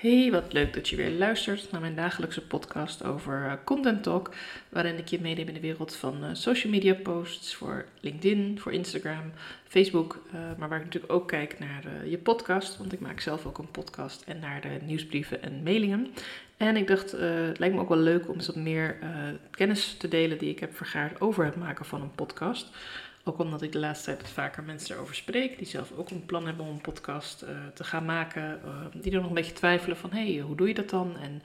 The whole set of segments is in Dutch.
Hey, wat leuk dat je weer luistert naar mijn dagelijkse podcast over uh, Content Talk, waarin ik je meeneem in de wereld van uh, social media posts voor LinkedIn, voor Instagram, Facebook, uh, maar waar ik natuurlijk ook kijk naar je podcast, want ik maak zelf ook een podcast en naar de nieuwsbrieven en mailingen. En ik dacht, het lijkt me ook wel leuk om eens wat meer kennis te delen die ik heb vergaard over het maken van een podcast. Ook omdat ik de laatste tijd vaker mensen erover spreek, die zelf ook een plan hebben om een podcast uh, te gaan maken. Uh, die er nog een beetje twijfelen van, hé, hey, hoe doe je dat dan? En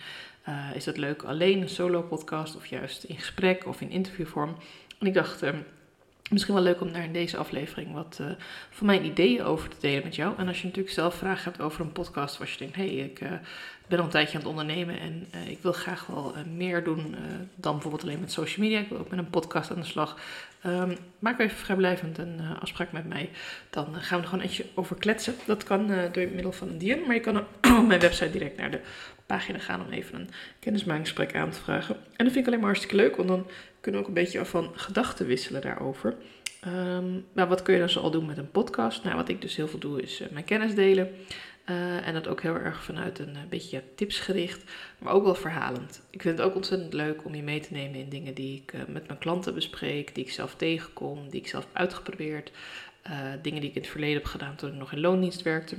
uh, is dat leuk alleen een solo podcast of juist in gesprek of in interviewvorm? En ik dacht, misschien wel leuk om daar in deze aflevering wat van mijn ideeën over te delen met jou. En als je natuurlijk zelf vragen hebt over een podcast, als je denkt, hé, hey, ik ben al een tijdje aan het ondernemen en uh, ik wil graag wel uh, meer doen uh, dan bijvoorbeeld alleen met social media. Ik wil ook met een podcast aan de slag. Um, maak even vrijblijvend een afspraak met mij. Dan gaan we er gewoon eentje over kletsen. Dat kan door middel van een DM, maar je kan op mijn website direct naar de pagina gaan om even een kennismakingsgesprek aan te vragen. En dat vind ik alleen maar hartstikke leuk, want dan kunnen we ook een beetje van gedachten wisselen daarover. Um, wat kun je dan zoal doen met een podcast? Nou, wat ik dus heel veel doe, is mijn kennis delen. Uh, en dat ook heel erg vanuit een, eh, beetje tipsgericht, maar ook wel verhalend. Ik vind het ook ontzettend leuk om je mee te nemen in dingen die ik uh, met mijn klanten bespreek, die ik zelf tegenkom, die ik zelf heb uitgeprobeerd, uh, dingen die ik in het verleden heb gedaan toen ik nog in loondienst werkte.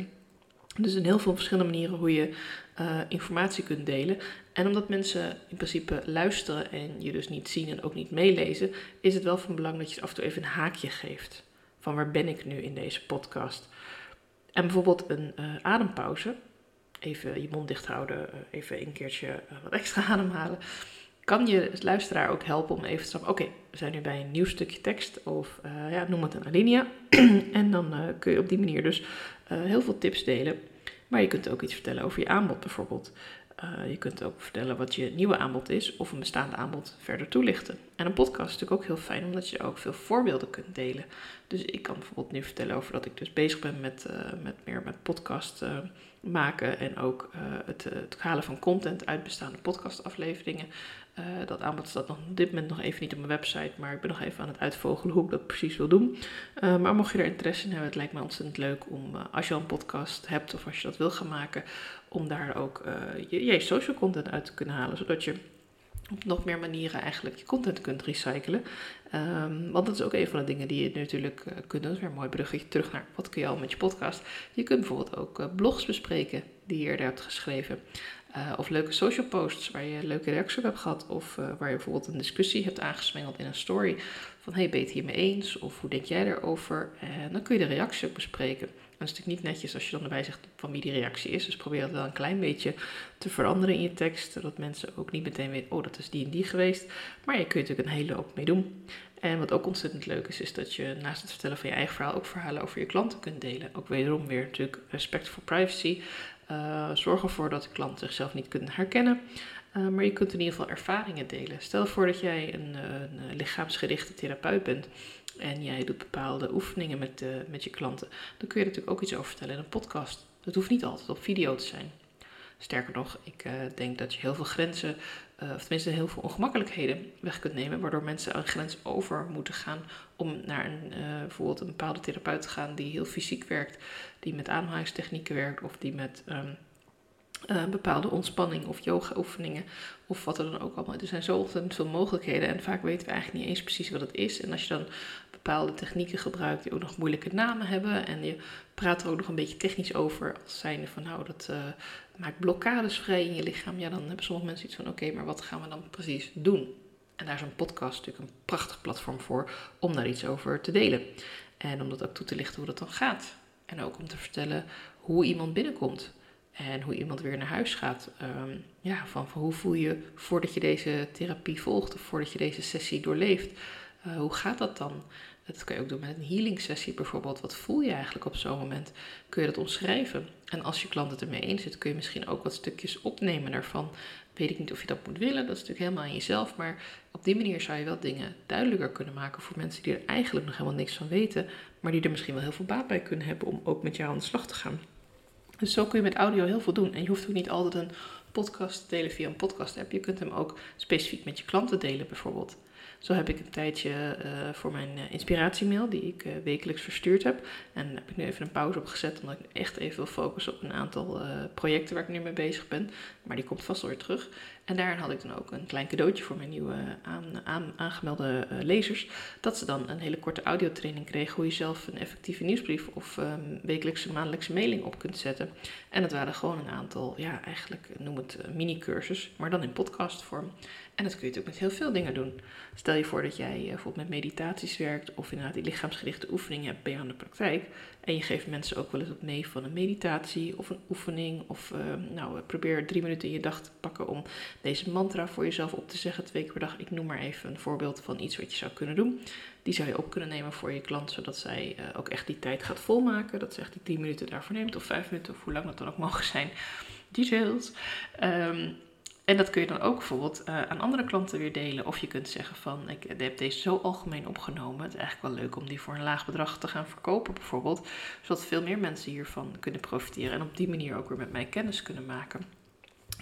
Dus in heel veel verschillende manieren hoe je informatie kunt delen. En omdat mensen in principe luisteren en je dus niet zien en ook niet meelezen, is het wel van belang dat je af en toe even een haakje geeft. Van waar ben ik nu in deze podcast? En bijvoorbeeld een uh, adempauze, even je mond dicht houden, uh, even een keertje uh, wat extra ademhalen, kan je als luisteraar ook helpen om even te snappen, oké, we zijn nu bij een nieuw stukje tekst of ja, noem het een alinea. en dan kun je op die manier dus heel veel tips delen. Maar je kunt ook iets vertellen over je aanbod bijvoorbeeld. Je kunt ook vertellen wat je nieuwe aanbod is of een bestaande aanbod verder toelichten. En een podcast is natuurlijk ook heel fijn omdat je ook veel voorbeelden kunt delen. Dus ik kan bijvoorbeeld nu vertellen over dat ik dus bezig ben met, uh, met meer met podcast uh, maken en ook het, het halen van content uit bestaande podcastafleveringen. dat aanbod staat nog op dit moment nog even niet op mijn website, maar ik ben nog even aan het uitvogelen hoe ik dat precies wil doen. maar mocht je er interesse in hebben, het lijkt me ontzettend leuk om als je al een podcast hebt of als je dat wil gaan maken, om daar ook je, je, social content uit te kunnen halen. Zodat je op nog meer manieren eigenlijk je content kunt recyclen. Um, want dat is ook een van de dingen die je natuurlijk uh, kunt doen. Dat is weer een mooi bruggetje terug naar wat kun je al met je podcast. Je kunt bijvoorbeeld ook uh, blogs bespreken die je eerder hebt geschreven. Uh, of leuke social posts waar je leuke reacties op hebt gehad. Of waar je bijvoorbeeld een discussie hebt aangesmengeld in een story. Van hey, ben je het hiermee eens? Of hoe denk jij erover? En dan kun je de reactie ook bespreken. Dat is natuurlijk niet netjes als je dan erbij zegt van wie die reactie is. Dus probeer dat wel een klein beetje te veranderen in je tekst. Zodat mensen ook niet meteen weten, oh dat is die en die geweest. Maar je kunt natuurlijk een hele hoop mee doen. En wat ook ontzettend leuk is, is dat je naast het vertellen van je eigen verhaal ook verhalen over je klanten kunt delen. Ook wederom weer natuurlijk respect voor privacy. Uh, zorg ervoor dat de klant zichzelf niet kunnen herkennen. Uh, maar je kunt in ieder geval ervaringen delen. Stel voor dat jij een, een lichaamsgerichte therapeut bent en jij doet bepaalde oefeningen met, uh, met je klanten, dan kun je natuurlijk ook iets over vertellen in een podcast. Dat hoeft niet altijd op video te zijn. Sterker nog, ik denk dat je heel veel grenzen, uh, of tenminste heel veel ongemakkelijkheden weg kunt nemen, waardoor mensen een grens over moeten gaan om naar een, bijvoorbeeld een bepaalde therapeut te gaan die heel fysiek werkt, die met ademhalingstechnieken werkt of die met um, uh, bepaalde ontspanning of yoga-oefeningen of wat er dan ook allemaal. Er zijn zo ontzettend veel mogelijkheden en vaak weten we eigenlijk niet eens precies wat het is. En als je dan bepaalde technieken gebruikt die ook nog moeilijke namen hebben en je praat er ook nog een beetje technisch over, als zijnde van nou dat maakt blokkades vrij in je lichaam, ja dan hebben sommige mensen iets van oké, maar wat gaan we dan precies doen? En daar is een podcast natuurlijk een prachtig platform voor om daar iets over te delen. En om dat ook toe te lichten hoe dat dan gaat. En ook om te vertellen hoe iemand binnenkomt. En hoe iemand weer naar huis gaat. Um, ja, van, van, hoe voel je voordat je deze therapie volgt of voordat je deze sessie doorleeft. Uh, hoe gaat dat dan? Dat kan je ook doen met een healing sessie bijvoorbeeld. Wat voel je eigenlijk op zo'n moment? Kun je dat omschrijven? En als je klant het ermee eens is, kun je misschien ook wat stukjes opnemen daarvan. Weet ik niet of je dat moet willen, dat is natuurlijk helemaal aan jezelf. Maar op die manier zou je wel dingen duidelijker kunnen maken voor mensen die er eigenlijk nog helemaal niks van weten. Maar die er misschien wel heel veel baat bij kunnen hebben om ook met jou aan de slag te gaan. Dus zo kun je met audio heel veel doen. En je hoeft ook niet altijd een podcast te delen via een podcast app. Je kunt hem ook specifiek met je klanten delen bijvoorbeeld. Zo heb ik een tijdje uh, voor mijn uh, inspiratiemail, die ik uh, wekelijks verstuurd heb. En heb ik nu even een pauze opgezet, omdat ik echt even wil focussen op een aantal projecten waar ik nu mee bezig ben. Maar die komt vast weer terug. En daarin had ik dan ook een klein cadeautje voor mijn nieuwe aan, aan, aangemelde lezers. Dat ze dan een hele korte audiotraining kregen hoe je zelf een effectieve nieuwsbrief of um, wekelijkse, maandelijkse mailing op kunt zetten. En dat waren gewoon een aantal, ja, eigenlijk noem het mini-cursus, maar dan in podcastvorm. En dat kun je natuurlijk met heel veel dingen doen. Stel je voor dat jij uh, bijvoorbeeld met meditaties werkt of inderdaad die lichaamsgerichte oefeningen hebt bij aan de praktijk. En je geeft mensen ook wel eens wat mee van een meditatie of een oefening. Of uh, nou, probeer drie minuten in je dag te pakken om deze mantra voor jezelf op te zeggen twee keer per dag. Ik noem maar even een voorbeeld van iets wat je zou kunnen doen. Die zou je op kunnen nemen voor je klant, zodat zij uh, ook echt die tijd gaat volmaken. Dat ze echt die drie minuten daarvoor neemt of vijf minuten of hoe lang dat dan ook mogen zijn. Details. Um, en dat kun je dan ook bijvoorbeeld uh, aan andere klanten weer delen. Of je kunt zeggen van, ik heb deze zo algemeen opgenomen. Het is eigenlijk wel leuk om die voor een laag bedrag te gaan verkopen bijvoorbeeld. Zodat veel meer mensen hiervan kunnen profiteren. En op die manier ook weer met mij kennis kunnen maken.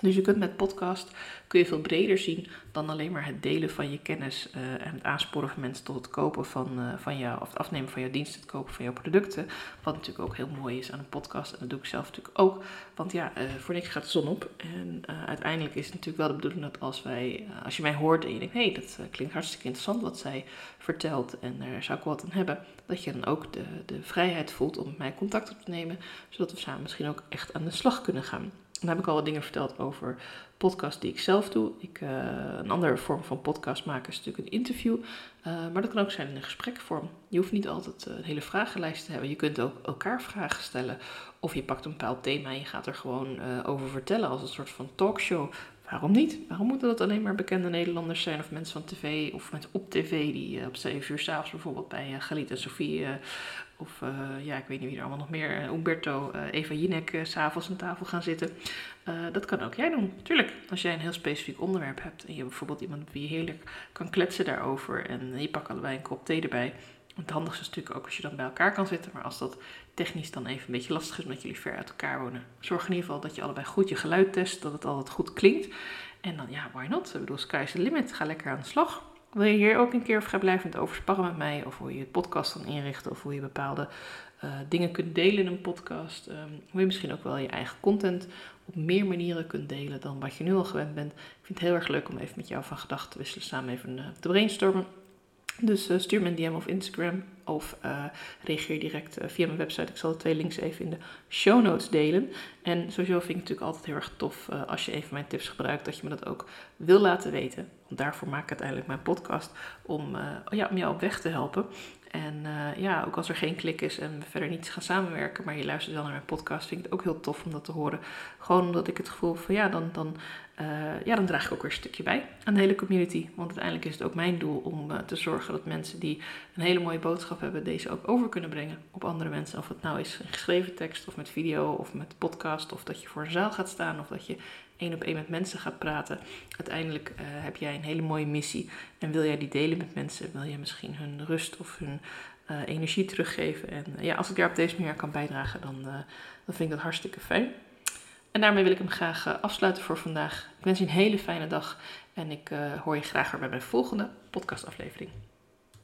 Dus je kunt met podcast kun je veel breder zien dan alleen maar het delen van je kennis uh, en het aansporen van mensen tot het kopen van, uh, van jou, of het afnemen van jouw diensten, het kopen van jouw producten. Wat natuurlijk ook heel mooi is aan een podcast. En dat doe ik zelf natuurlijk ook. Want ja, uh, voor niks gaat de zon op. En uiteindelijk is het natuurlijk wel de bedoeling dat als wij, als je mij hoort en je denkt, hé, hey, dat klinkt hartstikke interessant wat zij vertelt en daar zou ik wat aan hebben, dat je dan ook de, de vrijheid voelt om met mij contact op te nemen, zodat we samen misschien ook echt aan de slag kunnen gaan. Dan heb ik al wat dingen verteld over podcast die ik zelf doe. Ik, uh, een andere vorm van podcast maken is natuurlijk een interview. Uh, maar dat kan ook zijn in een gesprekvorm. Je hoeft niet altijd uh, een hele vragenlijst te hebben. Je kunt ook elkaar vragen stellen. Of je pakt een bepaald thema en je gaat er gewoon over vertellen als een soort van talkshow. Waarom niet? Waarom moeten dat alleen maar bekende Nederlanders zijn of mensen van tv of mensen op tv die op 7 uur s'avonds bijvoorbeeld bij uh, Galit en Sofie of uh, ja, ik weet niet wie er allemaal nog meer. Umberto, Eva Jinek uh, s'avonds aan tafel gaan zitten. dat kan ook jij doen. Tuurlijk, als jij een heel specifiek onderwerp hebt. En je bijvoorbeeld iemand je heerlijk kan kletsen daarover. En je pakt allebei een kop thee erbij. Het handigste is natuurlijk ook als je dan bij elkaar kan zitten. Maar als dat technisch dan even een beetje lastig is omdat jullie ver uit elkaar wonen. Zorg in ieder geval dat je allebei goed je geluid test. Dat het altijd goed klinkt. En dan ja, why not? Ik bedoel, sky's the limit. Ga lekker aan de slag. Wil je hier ook een keer vrijblijvend over sparren met mij? Of hoe je het podcast kan inrichten? Of hoe je bepaalde uh, dingen kunt delen in een podcast? Um, hoe je misschien ook wel je eigen content op meer manieren kunt delen dan wat je nu al gewend bent. Ik vind het heel erg leuk om even met jou van gedachten te wisselen. Samen even uh, te brainstormen. Dus uh, stuur me een DM of Instagram of uh, reageer direct uh, via mijn website. Ik zal de twee links even in de show notes delen. En sowieso vind ik het natuurlijk altijd heel erg tof als je even mijn tips gebruikt, dat je me dat ook wil laten weten. Want daarvoor maak ik uiteindelijk mijn podcast om, ja, om jou op weg te helpen. En ja, ook als er geen klik is en we verder niet gaan samenwerken, maar je luistert wel naar mijn podcast, vind ik het ook heel tof om dat te horen. Gewoon omdat ik het gevoel van ja, dan, dan, ja, dan draag ik ook weer een stukje bij aan de hele community. Want uiteindelijk is het ook mijn doel om te zorgen dat mensen die een hele mooie boodschap hebben, deze ook over kunnen brengen op andere mensen. Of het nou is een geschreven tekst of met video of met podcast of dat je voor een zaal gaat staan of dat je één op één met mensen gaat praten. Uiteindelijk uh, heb jij een hele mooie missie en wil jij die delen met mensen. Wil je misschien hun rust of hun uh, energie teruggeven. En uh, ja, als ik daar op deze manier kan bijdragen, dan, dan vind ik dat hartstikke fijn. En daarmee wil ik hem graag afsluiten voor vandaag. Ik wens je een hele fijne dag en ik hoor je graag weer bij mijn volgende podcastaflevering.